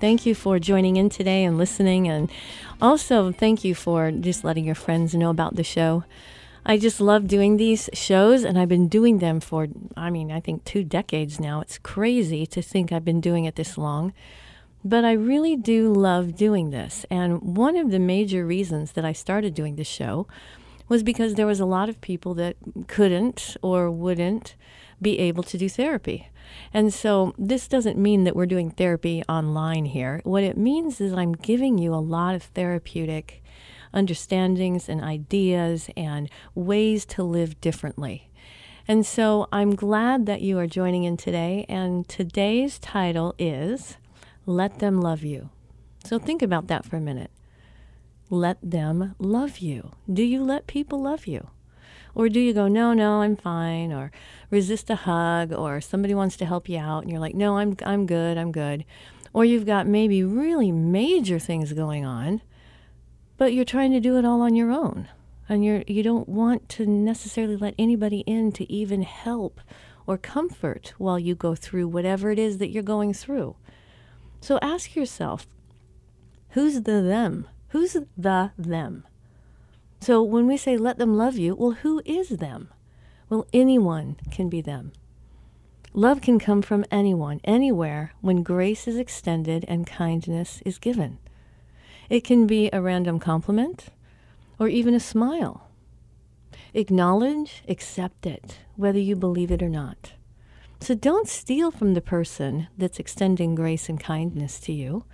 Thank you for joining in today and listening, and also thank you for just letting your friends know about the show. I just love doing these shows, and I've been doing them for, I mean, I think two decades now. It's crazy to think I've been doing it this long. But I really do love doing this. And one of the major reasons that I started doing this show was because there was a lot of people that couldn't or wouldn't be able to do therapy. And so this doesn't mean that we're doing therapy online here. What it means is I'm giving you a lot of therapeutic understandings and ideas and ways to live differently. And so I'm glad that you are joining in today. And today's title is Let Them Love You. So think about that for a minute. Let them love you. Do you let people love you? Or do you go, no, no, I'm fine, or resist a hug, or somebody wants to help you out, and you're like, no, I'm, I'm good, I'm good. Or you've got maybe really major things going on, but you're trying to do it all on your own and you're you don't want to necessarily let anybody in to even help or comfort while you go through whatever it is that you're going through. So ask yourself, who's the them? Who's the them? So when we say let them love you, well, who is them? Well, anyone can be them. Love can come from anyone, anywhere, when grace is extended and kindness is given. It can be a random compliment or even a smile. Acknowledge, accept it, whether you believe it or not. So don't steal from the person that's extending grace and kindness to you,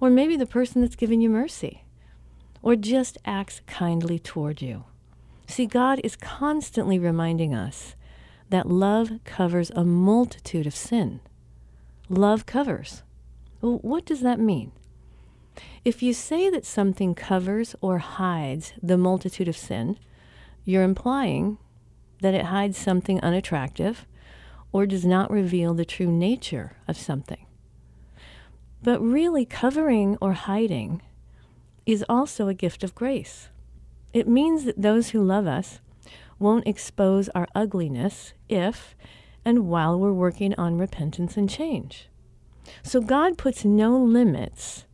or maybe the person that's giving you mercy, or just acts kindly toward you. See, God is constantly reminding us that love covers a multitude of sin. Love covers. Well, what does that mean? If you say that something covers or hides the multitude of sin, you're implying that it hides something unattractive or does not reveal the true nature of something. But really, covering or hiding is also a gift of grace. It means that those who love us won't expose our ugliness if and while we're working on repentance and change. So God puts no limits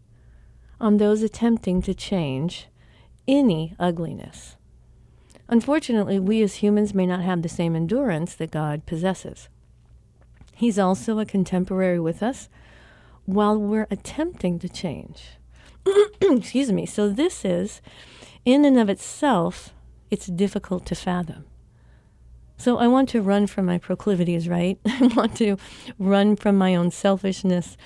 on those attempting to change any ugliness. Unfortunately, we as humans may not have the same endurance that God possesses. He's also a contemporary with us while we're attempting to change. Excuse me. So, this is, in and of itself, it's difficult to fathom. So, I want to run from my proclivities, right? I want to run from my own selfishness,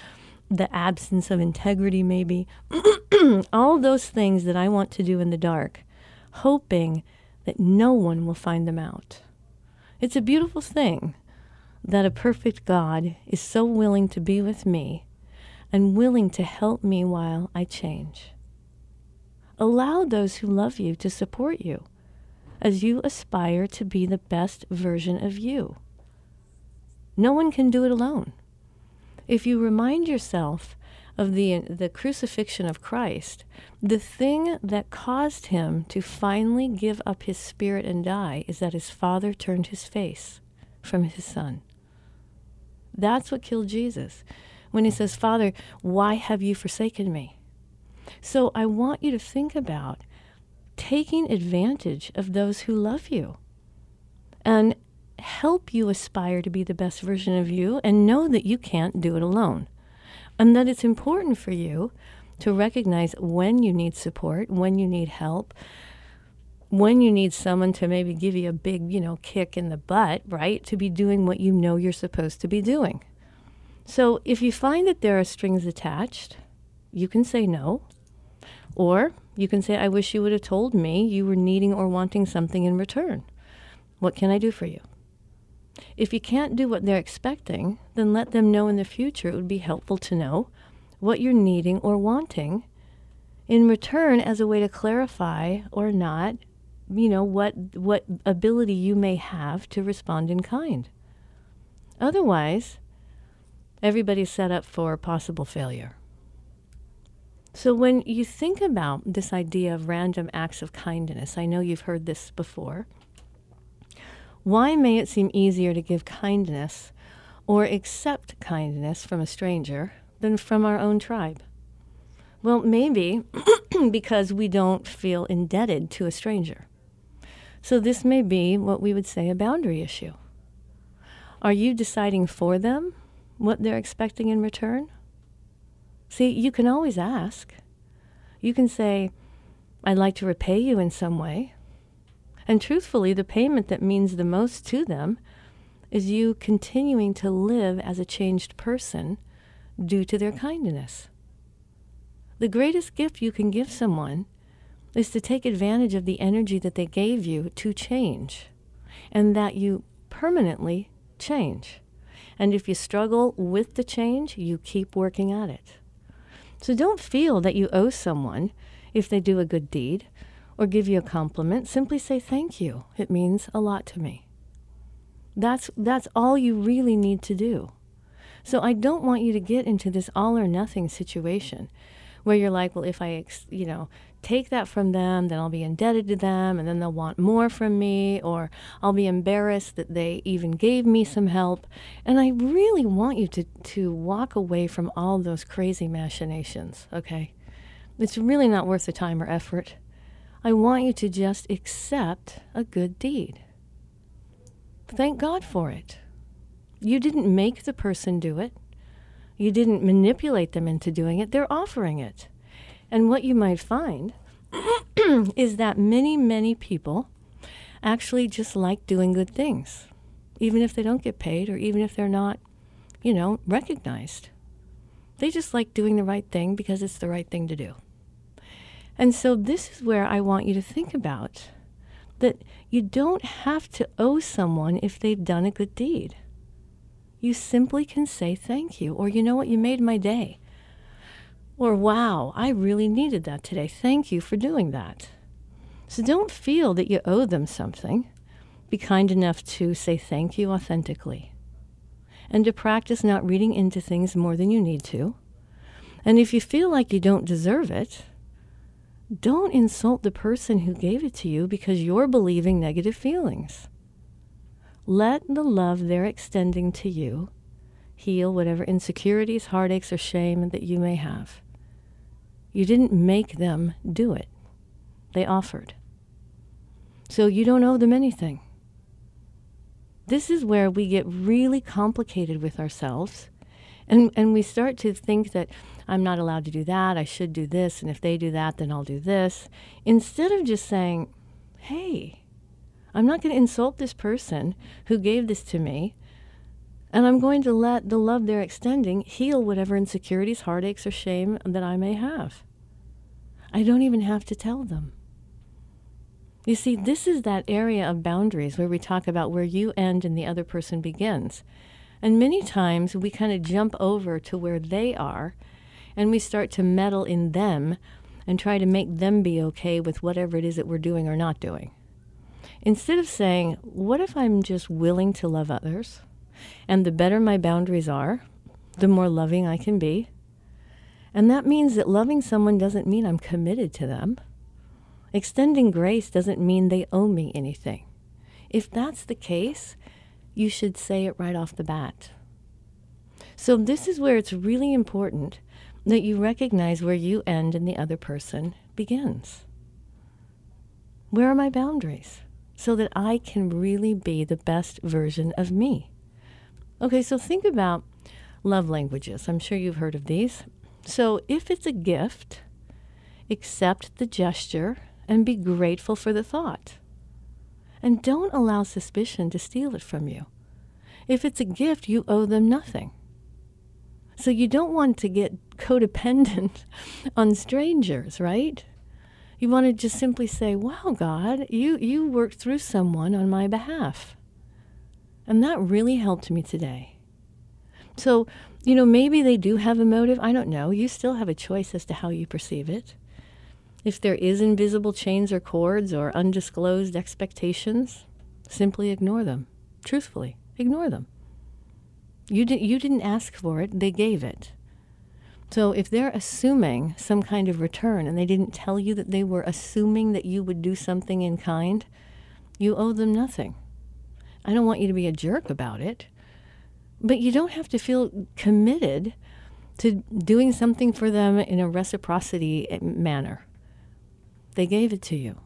the absence of integrity, maybe, all those things that I want to do in the dark, hoping that no one will find them out. It's a beautiful thing that a perfect God is so willing to be with me and willing to help me while I change. Allow those who love you to support you as you aspire to be the best version of you. No one can do it alone if you remind yourself of the, the crucifixion of Christ, the thing that caused him to finally give up his spirit and die is that his father turned his face from his son. That's what killed Jesus. When he says, Father, why have you forsaken me? So I want you to think about taking advantage of those who love you and help you aspire to be the best version of you and know that you can't do it alone and that it's important for you to recognize when you need support, when you need help, when you need someone to maybe give you a big, you know, kick in the butt, right? To be doing what you know you're supposed to be doing. So if you find that there are strings attached, you can say no. Or you can say, I wish you would have told me you were needing or wanting something in return. What can I do for you? If you can't do what they're expecting, then let them know in the future it would be helpful to know what you're needing or wanting in return as a way to clarify or not, you know, what what ability you may have to respond in kind. Otherwise, everybody's set up for possible failure. So when you think about this idea of random acts of kindness, I know you've heard this before. Why may it seem easier to give kindness or accept kindness from a stranger than from our own tribe? Well, maybe because we don't feel indebted to a stranger. So, this may be what we would say a boundary issue. Are you deciding for them what they're expecting in return? See, you can always ask. You can say, I'd like to repay you in some way. And truthfully, the payment that means the most to them is you continuing to live as a changed person due to their kindness. The greatest gift you can give someone is to take advantage of the energy that they gave you to change and that you permanently change. And if you struggle with the change, you keep working at it. So don't feel that you owe someone if they do a good deed or give you a compliment, simply say thank you. It means a lot to me. That's, that's all you really need to do. So I don't want you to get into this all or nothing situation where you're like, well, if I, you know, take that from them, then I'll be indebted to them and then they'll want more from me or I'll be embarrassed that they even gave me some help. And I really want you to, to walk away from all those crazy machinations, okay? It's really not worth the time or effort. I want you to just accept a good deed. Thank God for it. You didn't make the person do it. You didn't manipulate them into doing it. They're offering it. And what you might find is that many, many people actually just like doing good things, even if they don't get paid or even if they're not, you know, recognized. They just like doing the right thing because it's the right thing to do. And so this is where I want you to think about that you don't have to owe someone if they've done a good deed. You simply can say thank you, or you know what, you made my day. Or wow, I really needed that today. Thank you for doing that. So don't feel that you owe them something. Be kind enough to say thank you authentically. And to practice not reading into things more than you need to. And if you feel like you don't deserve it, don't insult the person who gave it to you because you're believing negative feelings. Let the love they're extending to you heal whatever insecurities, heartaches, or shame that you may have. You didn't make them do it, they offered. So you don't owe them anything. This is where we get really complicated with ourselves and, and we start to think that I'm not allowed to do that, I should do this, and if they do that, then I'll do this. Instead of just saying, hey, I'm not going to insult this person who gave this to me, and I'm going to let the love they're extending heal whatever insecurities, heartaches, or shame that I may have. I don't even have to tell them. You see, this is that area of boundaries where we talk about where you end and the other person begins. And many times we kind of jump over to where they are and we start to meddle in them and try to make them be okay with whatever it is that we're doing or not doing. Instead of saying, what if I'm just willing to love others? And the better my boundaries are, the more loving I can be. And that means that loving someone doesn't mean I'm committed to them. Extending grace doesn't mean they owe me anything. If that's the case, you should say it right off the bat. So, this is where it's really important that you recognize where you end and the other person begins. Where are my boundaries? So that I can really be the best version of me. Okay, so think about love languages. I'm sure you've heard of these. So, if it's a gift, accept the gesture and be grateful for the thought. And don't allow suspicion to steal it from you. If it's a gift, you owe them nothing. So you don't want to get codependent on strangers, right? You want to just simply say, "Wow, God, you you worked through someone on my behalf." And that really helped me today. So, you know, maybe they do have a motive. I don't know. You still have a choice as to how you perceive it. If there is invisible chains or cords or undisclosed expectations, simply ignore them. Truthfully, ignore them. You, di- you didn't ask for it, they gave it. So if they're assuming some kind of return and they didn't tell you that they were assuming that you would do something in kind, you owe them nothing. I don't want you to be a jerk about it, but you don't have to feel committed to doing something for them in a reciprocity eh, manner. They gave it to you.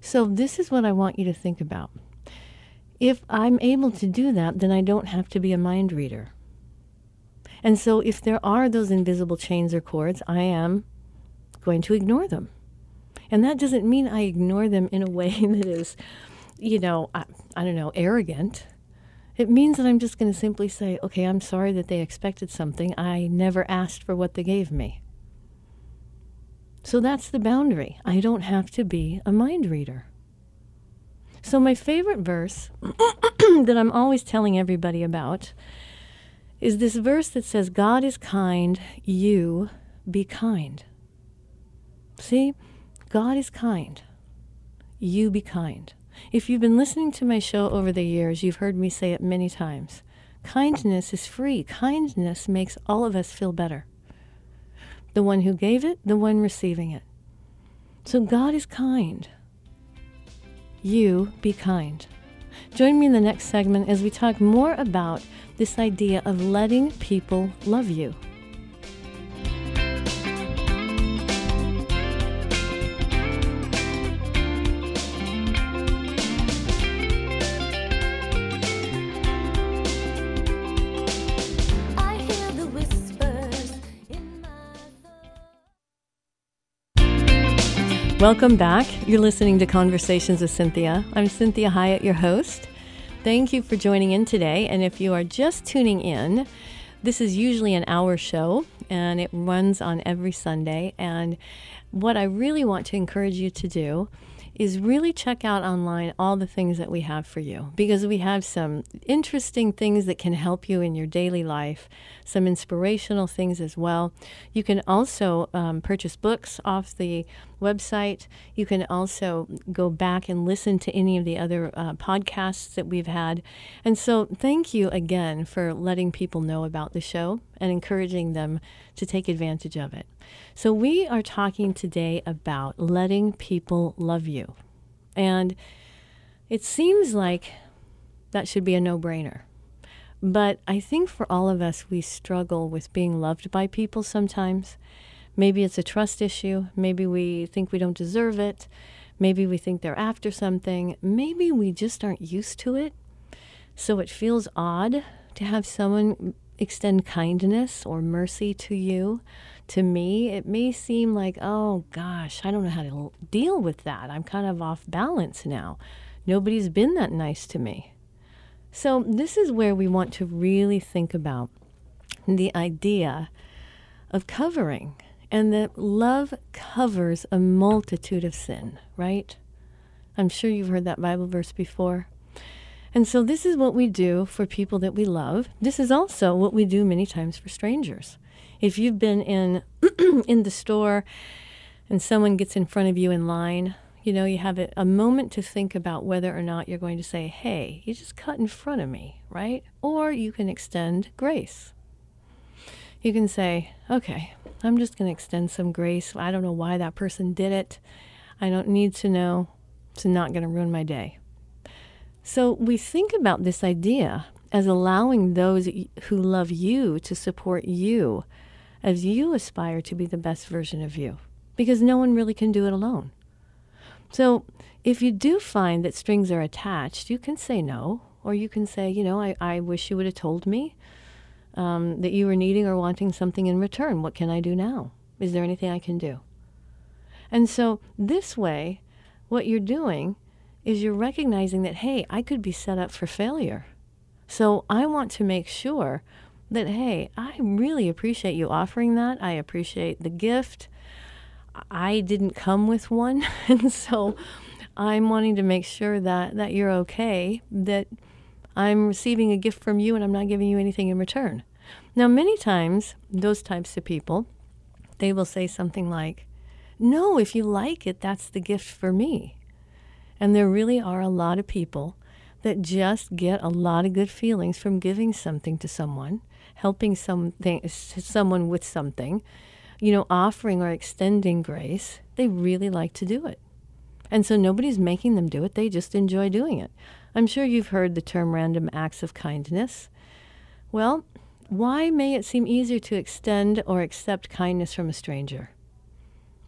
So, this is what I want you to think about. If I'm able to do that, then I don't have to be a mind reader. And so, if there are those invisible chains or cords, I am going to ignore them. And that doesn't mean I ignore them in a way that is, you know, I, I don't know, arrogant. It means that I'm just going to simply say, okay, I'm sorry that they expected something. I never asked for what they gave me. So that's the boundary. I don't have to be a mind reader. So, my favorite verse that I'm always telling everybody about is this verse that says, God is kind, you be kind. See, God is kind, you be kind. If you've been listening to my show over the years, you've heard me say it many times. Kindness is free. Kindness makes all of us feel better the one who gave it, the one receiving it. So God is kind. You be kind. Join me in the next segment as we talk more about this idea of letting people love you. Welcome back. You're listening to Conversations with Cinthia. I'm Cinthia Hiett, your host. Thank you for joining in today. And if you are just tuning in, this is usually an hour show and it runs on every Sunday. And what I really want to encourage you to do is really check out online all the things that we have for you because we have some interesting things that can help you in your daily life, some inspirational things as well. You can also um, purchase books off the website. You can also go back and listen to any of the other uh, podcasts that we've had. And so, thank you again for letting people know about the show and encouraging them to take advantage of it. So, we are talking today about letting people love you. And it seems like that should be a no brainer. But I think for all of us, we struggle with being loved by people sometimes. Maybe it's a trust issue. Maybe we think we don't deserve it. Maybe we think they're after something. Maybe we just aren't used to it. So it feels odd to have someone extend kindness or mercy to you to me, it may seem like, oh gosh, I don't know how to deal with that. I'm kind of off balance now. Nobody's been that nice to me. So, this is where we want to really think about the idea of covering, and that love covers a multitude of sin, right? I'm sure you've heard that Bible verse before. And so, this is what we do for people that we love. This is also what we do many times for strangers. If you've been in in the store and someone gets in front of you in line, you know, you have a, moment to think about whether or not you're going to say, "Hey, you just cut in front of me," right? Or you can extend grace. you can say, okay, I'm just going to extend some grace. I don't know why that person did it. I don't need to know. It's not going to ruin my day. So we think about this idea as allowing those who love you to support you as you aspire to be the best version of you, because no one really can do it alone. So if you do find that strings are attached, you can say no, or you can say, you know, I, I wish you would have told me um, that you were needing or wanting something in return. What can I do now? Is there anything I can do? And so this way, what you're doing is you're recognizing that, hey, I could be set up for failure. So I want to make sure that, hey, I really appreciate you offering that. I appreciate the gift. I didn't come with one. and so I'm wanting to make sure that, that you're okay, that I'm receiving a gift from you and I'm not giving you anything in return. Now, many times, those types of people, they will say something like, No, if you like it, that's the gift for me. And there really are a lot of people that just get a lot of good feelings from giving something to someone, helping something, someone with something, you know, offering or extending grace. They really like to do it. And so nobody's making them do it, they just enjoy doing it. I'm sure you've heard the term random acts of kindness. Well, why may it seem easier to extend or accept kindness from a stranger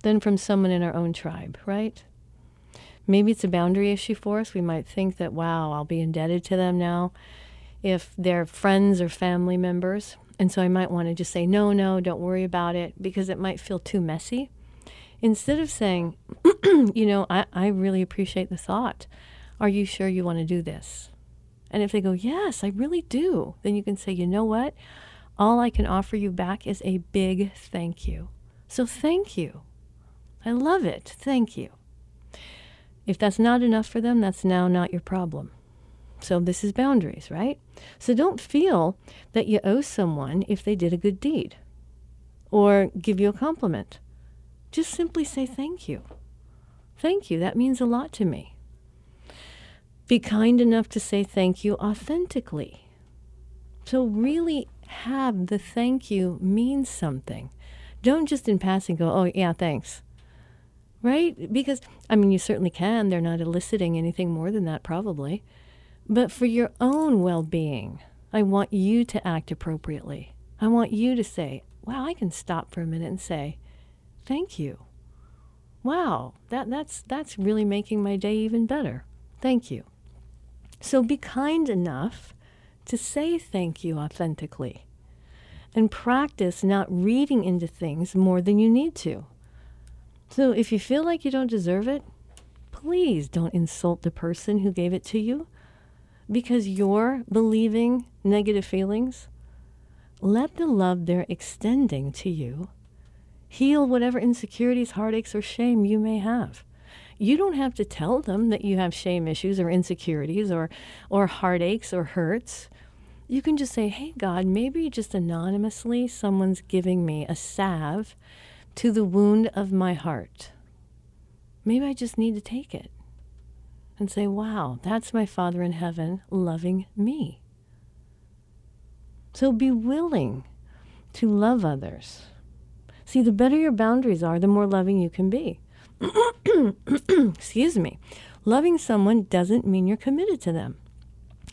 than from someone in our own tribe, right? Maybe it's a boundary issue for us. We might think that, wow, I'll be indebted to them now if they're friends or family members. And so I might want to just say, no, no, don't worry about it because it might feel too messy. Instead of saying, you know, I, I really appreciate the thought. Are you sure you want to do this? And if they go, yes, I really do, then you can say, you know what? All I can offer you back is a big thank you. So thank you. I love it. Thank you. If that's not enough for them, that's now not your problem. So this is boundaries, right? So don't feel that you owe someone if they did a good deed or give you a compliment. Just simply say thank you. Thank you. That means a lot to me. Be kind enough to say thank you authentically. So really have the thank you mean something. Don't just in passing go, oh, yeah, thanks right? Because, I mean, you certainly can. They're not eliciting anything more than that, probably. But for your own well being, I want you to act appropriately. I want you to say, wow, I can stop for a minute and say, thank you. Wow, that, that's, that's really making my day even better. Thank you. So be kind enough to say thank you authentically and practice not reading into things more than you need to. So if you feel like you don't deserve it, please don't insult the person who gave it to you because you're believing negative feelings. Let the love they're extending to you heal whatever insecurities, heartaches, or shame you may have. You don't have to tell them that you have shame issues or insecurities or, or heartaches or hurts. You can just say, hey, God, maybe just anonymously someone's giving me a salve to the wound of my heart. Maybe I just need to take it and say, wow, that's my Father in heaven loving me. So be willing to love others. See, the better your boundaries are, the more loving you can be. Excuse me. Loving someone doesn't mean you're committed to them.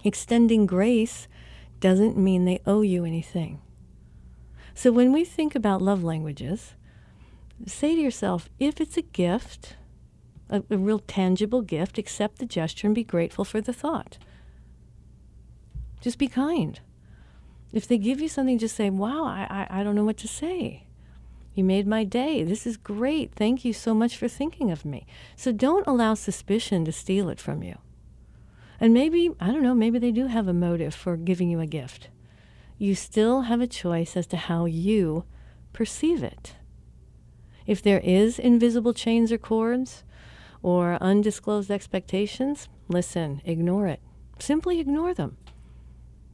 Extending grace doesn't mean they owe you anything. So when we think about love languages, say to yourself if it's a gift, a, a, real tangible gift, accept the gesture and be grateful for the thought. Just be kind. If they give you something, just say, Wow, I, I, I don't know what to say. You made my day. This is great. Thank you so much for thinking of me. So don't allow suspicion to steal it from you. And maybe, I don't know, maybe they do have a motive for giving you a gift. You still have a choice as to how you perceive it. If there is invisible chains or cords or undisclosed expectations, listen, ignore it. Simply ignore them.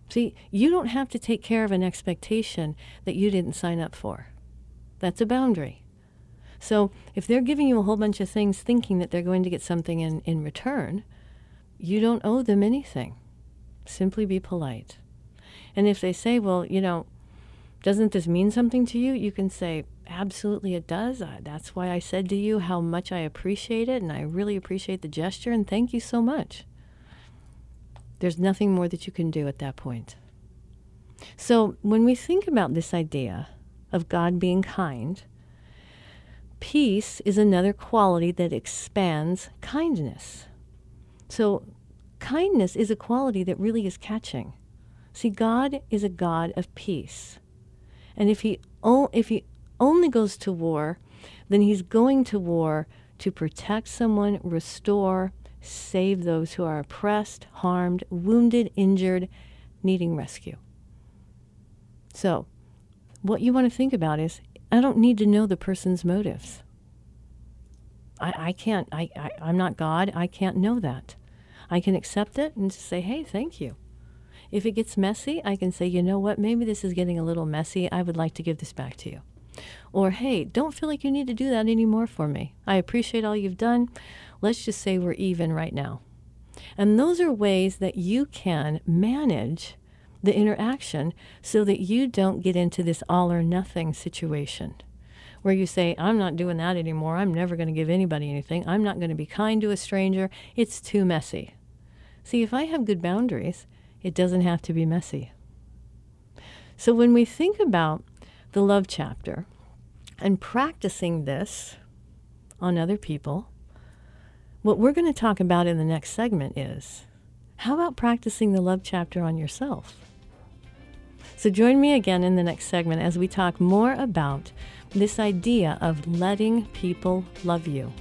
See, you don't have to take care of an expectation that you didn't sign up for. That's a boundary. So if they're giving you a whole bunch of things thinking that they're going to get something in, in return, you don't owe them anything. Simply be polite. And if they say, well, you know, Doesn't this mean something to you? You can say, Absolutely, it does. That's why I said to you how much I appreciate it, and I really appreciate the gesture, and thank you so much. There's nothing more that you can do at that point. So, when we think about this idea of God being kind, peace is another quality that expands kindness. So, kindness is a quality that really is catching. See, God is a God of peace. And if he, o- if he only goes to war, then he's going to war to protect someone, restore, save those who are oppressed, harmed, wounded, injured, needing rescue. So, what you want to think about is I don't need to know the person's motives. I, I can't, I, I, I'm not God. I can't know that. I can accept it and just say, hey, thank you. If it gets messy, I can say, you know what, maybe this is getting a little messy. I would like to give this back to you. Or, hey, don't feel like you need to do that anymore for me. I appreciate all you've done. Let's just say we're even right now. And those are ways that you can manage the interaction so that you don't get into this all or nothing situation where you say, I'm not doing that anymore. I'm never going to give anybody anything. I'm not going to be kind to a stranger. It's too messy. See, if I have good boundaries, it doesn't have to be messy. So when we think about the love chapter and practicing this on other people, what we're going to talk about in the next segment is how about practicing the love chapter on yourself? So join me again in the next segment as we talk more about this idea of letting people love you.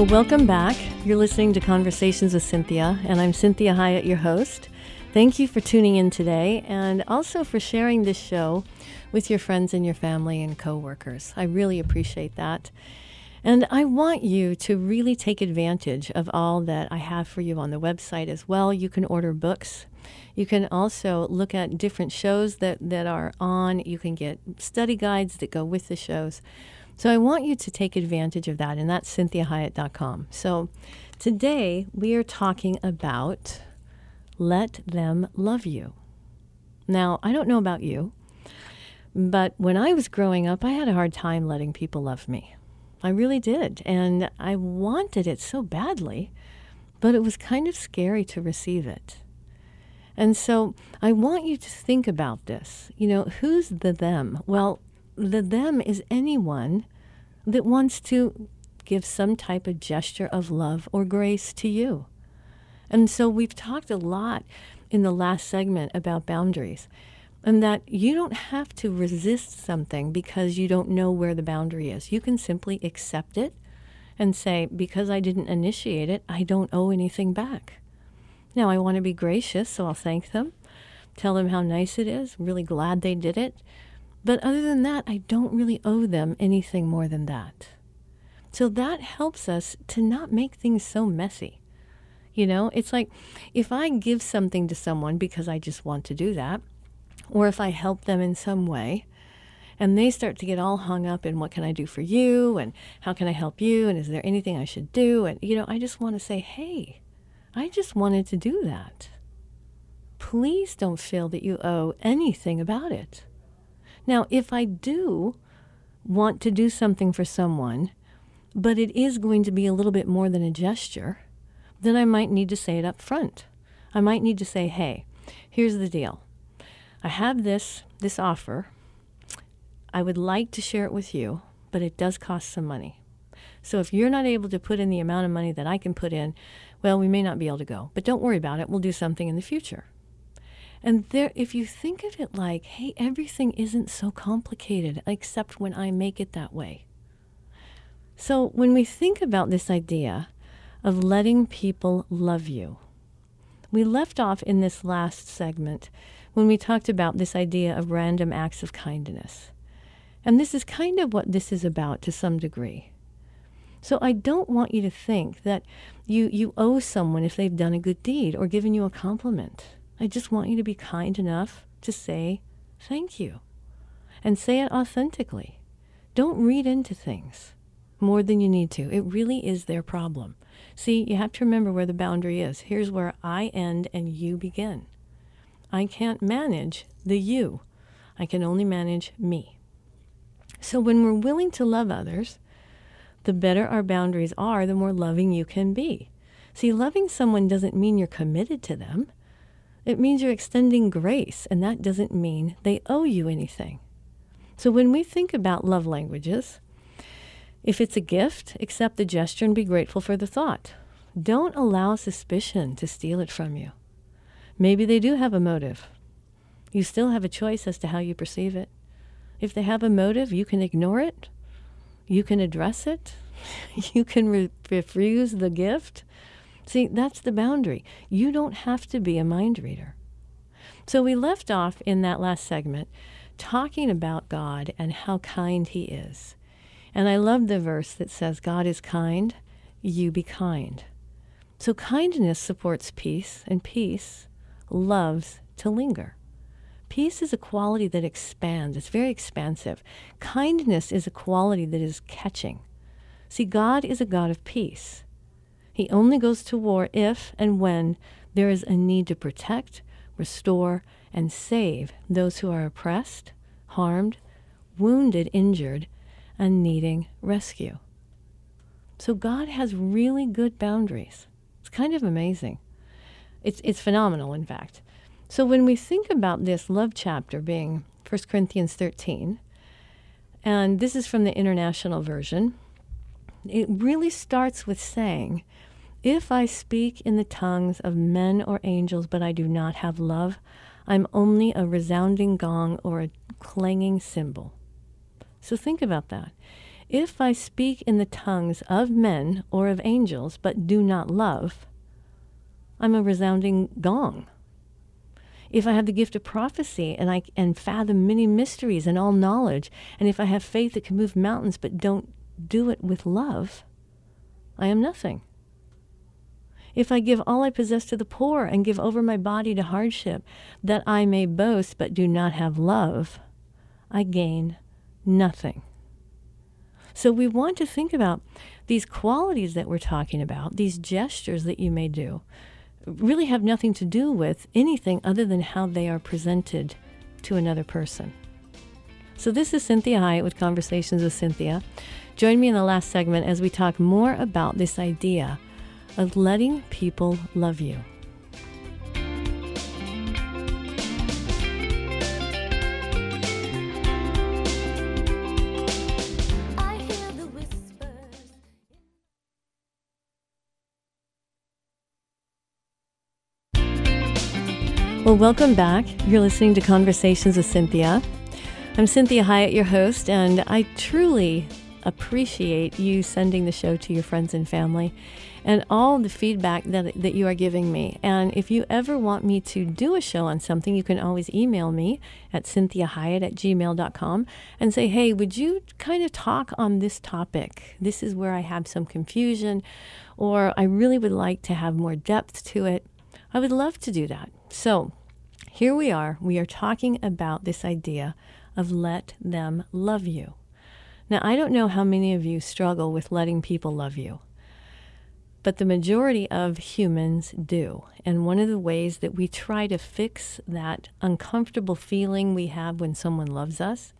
Well, welcome back. You're listening to Conversations with Cinthia, and I'm Cinthia Hiett, your host. Thank you for tuning in today and also for sharing this show with your friends and your family and coworkers. I really appreciate that. And I want you to really take advantage of all that I have for you on the website as well. You can order books. You can also look at different shows that, that are on. You can get study guides that go with the shows. So I want you to take advantage of that, and that's cinthiahiett.com. So today we are talking about let them love you. Now, I don't know about you, but when I was growing up, I had a hard time letting people love me. I really did. And I wanted it so badly, but it was kind of scary to receive it. And so I want you to think about this. You know, who's the them? Well, the them is anyone that wants to give some type of gesture of love or grace to you. And so we've talked a lot in the last segment about boundaries and that you don't have to resist something because you don't know where the boundary is. You can simply accept it and say, because I didn't initiate it, I don't owe anything back. Now, I want to be gracious, so I'll thank them, tell them how nice it is, really glad they did it. But other than that, I don't really owe them anything more than that. So that helps us to not make things so messy. You know, it's like if I give something to someone because I just want to do that, or if I help them in some way, and they start to get all hung up in what can I do for you and how can I help you and is there anything I should do? And, you know, I just want to say, hey, I just wanted to do that. Please don't feel that you owe anything about it. Now, if I do want to do something for someone, but it is going to be a little bit more than a gesture, then I might need to say it up front. I might need to say, hey, here's the deal. I have this this offer. I would like to share it with you, but it does cost some money. So if you're not able to put in the amount of money that I can put in, well, we may not be able to go. But don't worry about it. We'll do something in the future. And there, if you think of it like, hey, everything isn't so complicated except when I make it that way. So when we think about this idea of letting people love you, we left off in this last segment when we talked about this idea of random acts of kindness. And this is kind of what this is about to some degree. So I don't want you to think that you, you owe someone if they've done a good deed or given you a compliment. I just want you to be kind enough to say thank you and say it authentically. Don't read into things more than you need to. It really is their problem. See, you have to remember where the boundary is. Here's where I end and you begin. I can't manage the you. I can only manage me. So when we're willing to love others, the better our boundaries are, the more loving you can be. See, loving someone doesn't mean you're committed to them. It means you're extending grace, and that doesn't mean they owe you anything. So when we think about love languages, if it's a gift, accept the gesture and be grateful for the thought. Don't allow suspicion to steal it from you. Maybe they do have a motive. You still have a choice as to how you perceive it. If they have a motive, you can ignore it. You can address it. you can re- refuse the gift. See, that's the boundary. You don't have to be a mind reader. So we left off in that last segment talking about God and how kind He is. And I love the verse that says, God is kind, you be kind. So kindness supports peace, and peace loves to linger. Peace is a quality that expands, it's very expansive. Kindness is a quality that is catching. See, God is a God of peace. He only goes to war if and when there is a need to protect, restore, and save those who are oppressed, harmed, wounded, injured, and needing rescue. So God has really good boundaries. It's kind of amazing. It's, it's phenomenal, in fact. So when we think about this love chapter being 1 Corinthians 13, and this is from the International Version, it really starts with saying, If I speak in the tongues of men or angels, but I do not have love, I'm only a resounding gong or a clanging cymbal. So think about that. If I speak in the tongues of men or of angels, but do not love, I'm a resounding gong. If I have the gift of prophecy and I and fathom many mysteries and all knowledge, and if I have faith that can move mountains but don't do it with love, I am nothing. If I give all I possess to the poor and give over my body to hardship, that I may boast but do not have love, I gain nothing. So we want to think about these qualities that we're talking about, these gestures that you may do, really have nothing to do with anything other than how they are presented to another person. So this is Cinthia Hiett with Conversations with Cinthia. Join me in the last segment as we talk more about this idea of letting people love you. Well, welcome back. You're listening to Conversations with Cinthia. I'm Cinthia Hiett, your host, and I truly appreciate you sending the show to your friends and family and all the feedback that, that you are giving me. And if you ever want me to do a show on something, you can always email me at cinthiahiett at gmail.com and say, hey, would you kind of talk on this topic? This is where I have some confusion, or I really would like to have more depth to it. I would love to do that. So, here we are. We are talking about this idea of let them love you. Now, I don't know how many of you struggle with letting people love you, but the majority of humans do. And one of the ways that we try to fix that uncomfortable feeling we have when someone loves us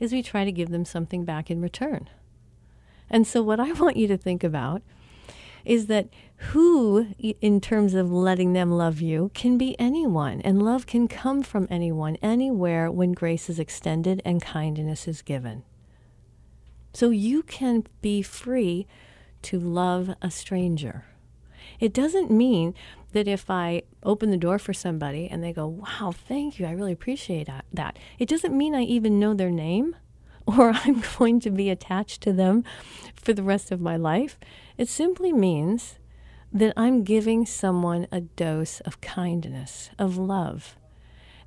is we try to give them something back in return. And so, what I want you to think about is that who, in terms of letting them love you, can be anyone. And love can come from anyone, anywhere, when grace is extended and kindness is given. So you can be free to love a stranger. It doesn't mean that if I open the door for somebody and they go, wow, thank you, I really appreciate that, it doesn't mean I even know their name or I'm going to be attached to them for the rest of my life. It simply means that I'm giving someone a dose of kindness, of love.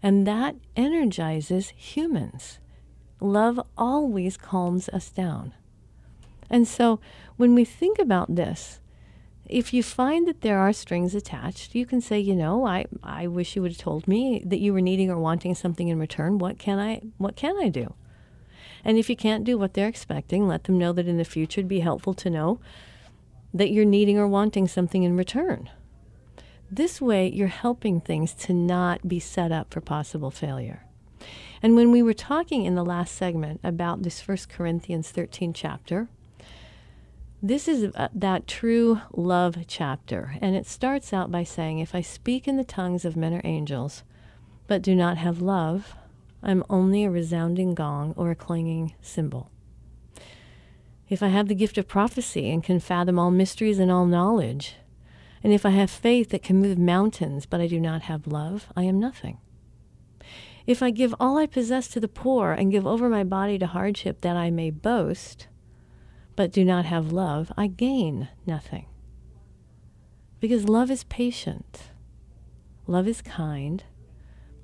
And that energizes humans. Love always calms us down. And so when we think about this, if you find that there are strings attached, you can say, you know, I, I wish you would have told me that you were needing or wanting something in return. What can I what can I do? And if you can't do what they're expecting, let them know that in the future it'd be helpful to know that you're needing or wanting something in return. This way, you're helping things to not be set up for possible failure. And when we were talking in the last segment about this First Corinthians 13 chapter, this is uh, that true love chapter. And it starts out by saying, If I speak in the tongues of men or angels, but do not have love, I'm only a resounding gong or a clanging cymbal. If I have the gift of prophecy and can fathom all mysteries and all knowledge, and if I have faith that can move mountains, but I do not have love, I am nothing. If I give all I possess to the poor and give over my body to hardship that I may boast, but do not have love, I gain nothing. Because love is patient, love is kind,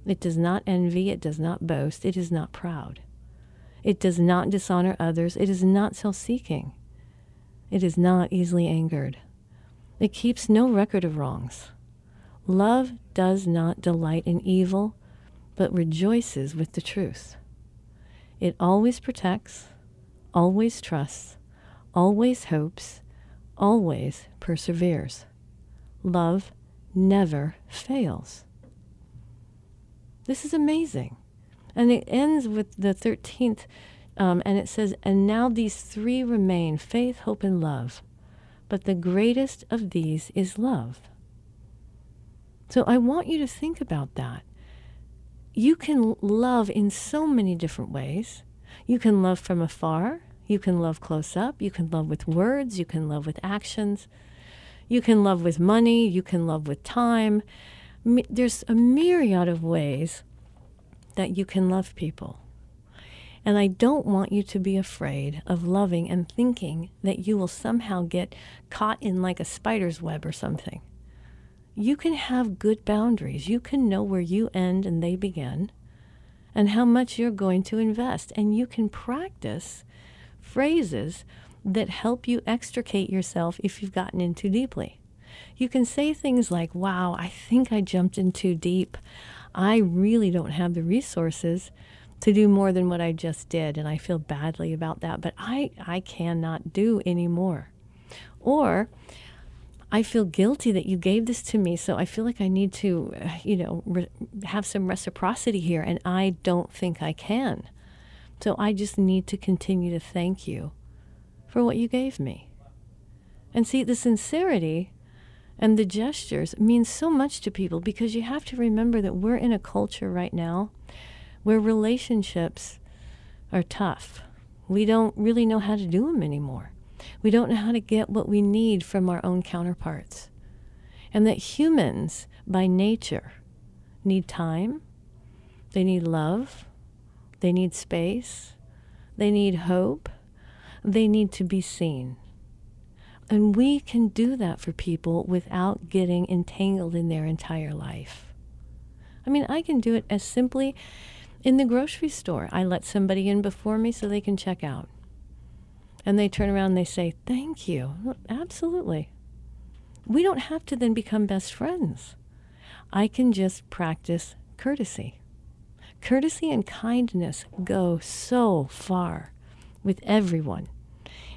it does not envy, it does not boast, it is not proud. It does not dishonor others, it is not self seeking, it is not easily angered. It keeps no record of wrongs. Love does not delight in evil, but rejoices with the truth. It always protects, always trusts, always hopes, always perseveres. Love never fails. This is amazing. And it ends with the 13th, um, and it says, And now these three remain faith, hope, and love. But the greatest of these is love. So I want you to think about that. You can love in so many different ways. You can love from afar. You can love close up. You can love with words. You can love with actions. You can love with money. You can love with time there's a myriad of ways that you can love people. And I don't want you to be afraid of loving and thinking that you will somehow get caught in like a spider's web or something. You can have good boundaries. You can know where you end and they begin and how much you're going to invest. And you can practice phrases that help you extricate yourself if you've gotten in too deeply. You can say things like, wow, I think I jumped in too deep. I really don't have the resources to do more than what I just did, and I feel badly about that, but I, I cannot do anymore. Or, I feel guilty that you gave this to me, so I feel like I need to, uh, you know, re- have some reciprocity here, and I don't think I can. So I just need to continue to thank you for what you gave me. And see, the sincerity and the gestures mean so much to people because you have to remember that we're in a culture right now where relationships are tough. We don't really know how to do them anymore. We don't know how to get what we need from our own counterparts. And that humans, by nature, need time, they need love, they need space, they need hope, they need to be seen. And we can do that for people without getting entangled in their entire life. I mean, I can do it as simply in the grocery store. I let somebody in before me so they can check out. And they turn around and they say, Thank you. Absolutely. We don't have to then become best friends. I can just practice courtesy. Courtesy and kindness go so far with everyone,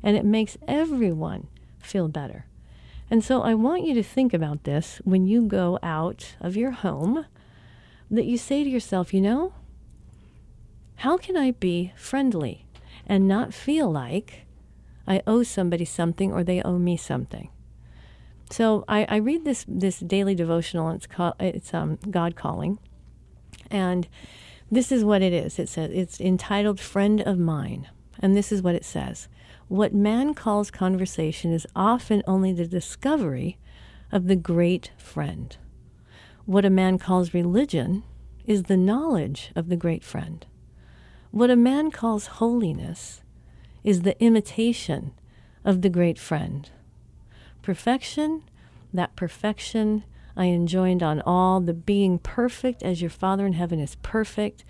and it makes everyone feel better. And so I want you to think about this when you go out of your home that you say to yourself, you know, how can I be friendly and not feel like I owe somebody something or they owe me something? So I, I read this this daily devotional. And it's called it's um, God calling, and this is what it is. It says it's entitled "Friend of Mine," and this is what it says: what man calls conversation is often only the discovery of the great friend. What a man calls religion is the knowledge of the great friend. What a man calls holiness is the imitation of the great friend. Perfection, that perfection I enjoined on all, the being perfect as your Father in heaven is perfect,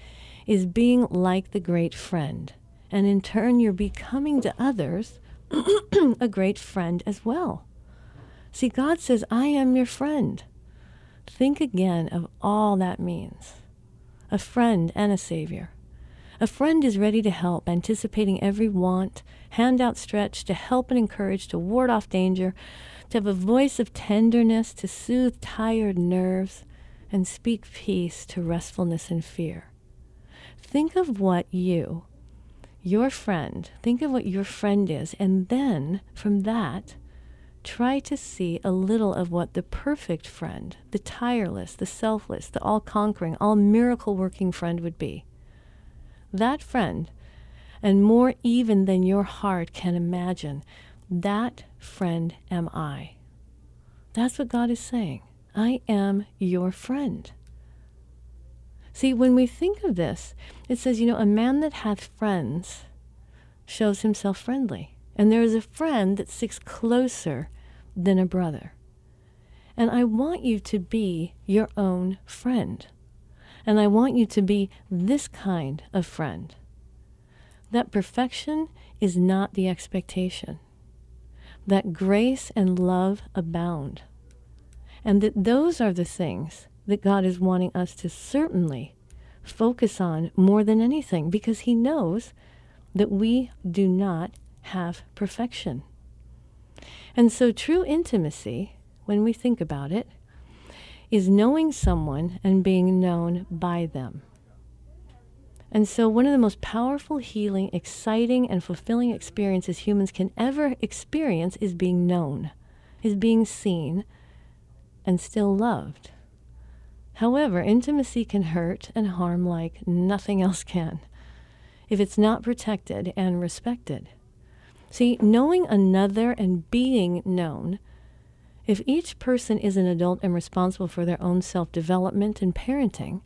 is being like the great friend and in turn, you're becoming to others a great friend as well. See, God says, I am your friend. Think again of all that means a friend and a savior. A friend is ready to help, anticipating every want, hand outstretched to help and encourage, to ward off danger, to have a voice of tenderness, to soothe tired nerves, and speak peace to restfulness and fear. Think of what you, your friend, think of what your friend is, and then from that, try to see a little of what the perfect friend, the tireless, the selfless, the all conquering, all miracle working friend would be. That friend, and more even than your heart can imagine, that friend am I. That's what God is saying. I am your friend. See, when we think of this, it says, you know, a man that hath friends shows himself friendly. And there is a friend that sticks closer than a brother. And I want you to be your own friend. And I want you to be this kind of friend. That perfection is not the expectation. That grace and love abound. And that those are the things that God is wanting us to certainly focus on more than anything because He knows that we do not have perfection. And so, true intimacy, when we think about it, is knowing someone and being known by them. And so, one of the most powerful, healing, exciting, and fulfilling experiences humans can ever experience is being known, is being seen, and still loved. However, intimacy can hurt and harm like nothing else can if it's not protected and respected. See, knowing another and being known if each person is an adult and responsible for their own self development and parenting,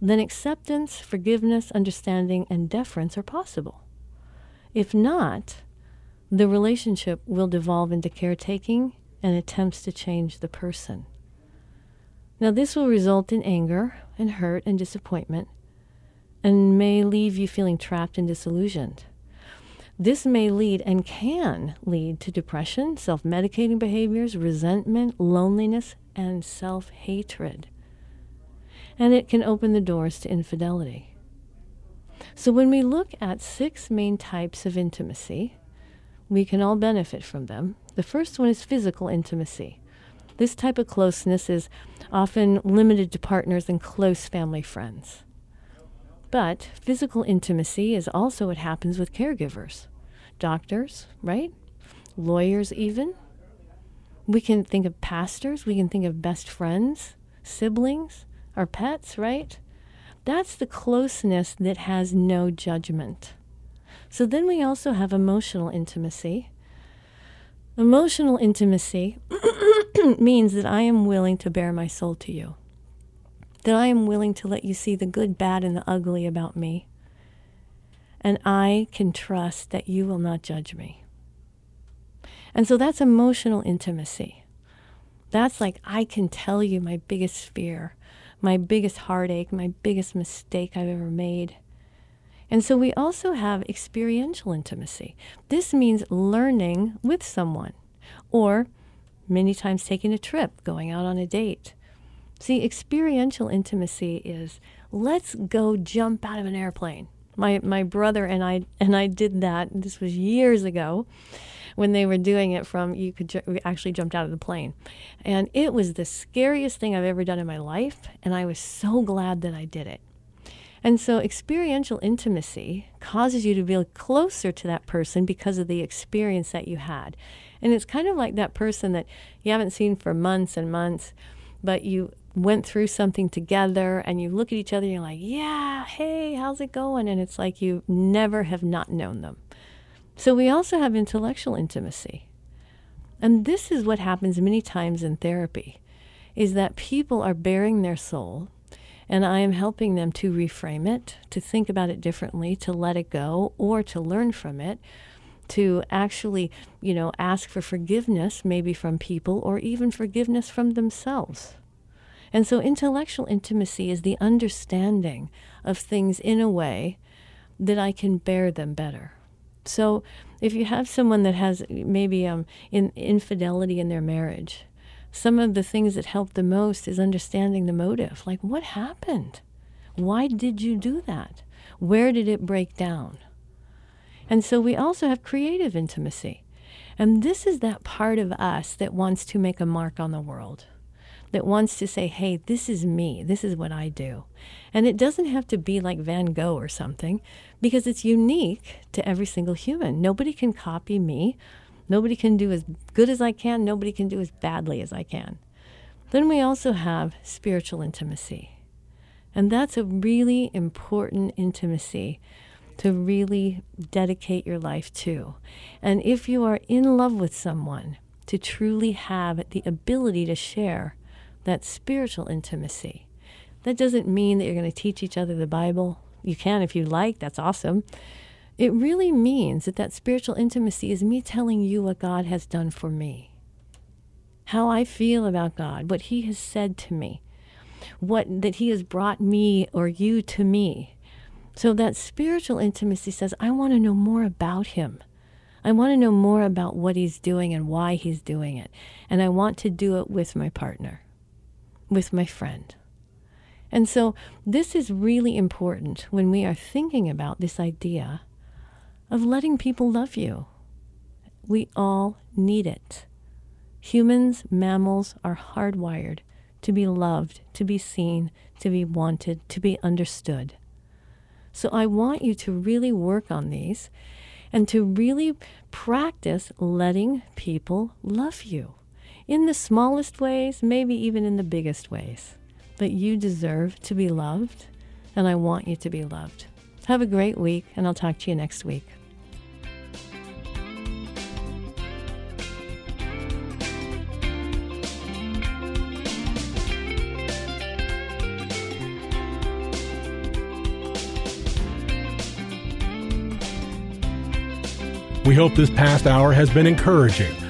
then acceptance, forgiveness, understanding, and deference are possible. If not, the relationship will devolve into caretaking and attempts to change the person. Now, this will result in anger and hurt and disappointment and may leave you feeling trapped and disillusioned. This may lead and can lead to depression, self medicating behaviors, resentment, loneliness, and self hatred. And it can open the doors to infidelity. So, when we look at six main types of intimacy, we can all benefit from them. The first one is physical intimacy. This type of closeness is often limited to partners and close family friends. But physical intimacy is also what happens with caregivers, doctors, right? Lawyers, even. We can think of pastors, we can think of best friends, siblings, our pets, right? That's the closeness that has no judgment. So then we also have emotional intimacy. Emotional intimacy means that I am willing to bare my soul to you that I am willing to let you see the good, bad, and the ugly about me. And I can trust that you will not judge me. And so that's emotional intimacy. That's like, I can tell you my biggest fear, my biggest heartache, my biggest mistake I've ever made. And so we also have experiential intimacy. This means learning with someone, or many times taking a trip, going out on a date, See, experiential intimacy is let's go jump out of an airplane. My my brother and I and I did that. This was years ago when they were doing it from you could ju- we actually jumped out of the plane. And it was the scariest thing I've ever done in my life and I was so glad that I did it. And so experiential intimacy causes you to be closer to that person because of the experience that you had. And it's kind of like that person that you haven't seen for months and months, but you went through something together and you look at each other and you're like, yeah, hey, how's it going? And it's like you never have not known them. So we also have intellectual intimacy. And this is what happens many times in therapy is that people are bearing their soul and I am helping them to reframe it, to think about it differently, to let it go or to learn from it, to actually, you know, ask for forgiveness maybe from people or even forgiveness from themselves. And so intellectual intimacy is the understanding of things in a way that I can bear them better. So if you have someone that has maybe um, in, infidelity in their marriage, some of the things that help the most is understanding the motive. Like, what happened? Why did you do that? Where did it break down? And so we also have creative intimacy. And this is that part of us that wants to make a mark on the world, that wants to say, hey, this is me, this is what I do. And it doesn't have to be like Van Gogh or something, because it's unique to every single human. Nobody can copy me. Nobody can do as good as I can. Nobody can do as badly as I can. Then we also have spiritual intimacy. And that's a really important intimacy to really dedicate your life to. And if you are in love with someone, to truly have the ability to share that spiritual intimacy. That doesn't mean that you're going to teach each other the Bible. You can if you like, that's awesome. It really means that that spiritual intimacy is me telling you what God has done for me, how I feel about God, what He has said to me, what that He has brought me or you to me so that spiritual intimacy says, I want to know more about him. I want to know more about what he's doing and why he's doing it. And I want to do it with my partner, with my friend. And so this is really important when we are thinking about this idea of letting people love you. We all need it. Humans, mammals are hardwired to be loved, to be seen, to be wanted, to be understood. So I want you to really work on these and to really practice letting people love you in the smallest ways, maybe even in the biggest ways. But you deserve to be loved, and I want you to be loved. Have a great week, and I'll talk to you next week. We hope this past hour has been encouraging,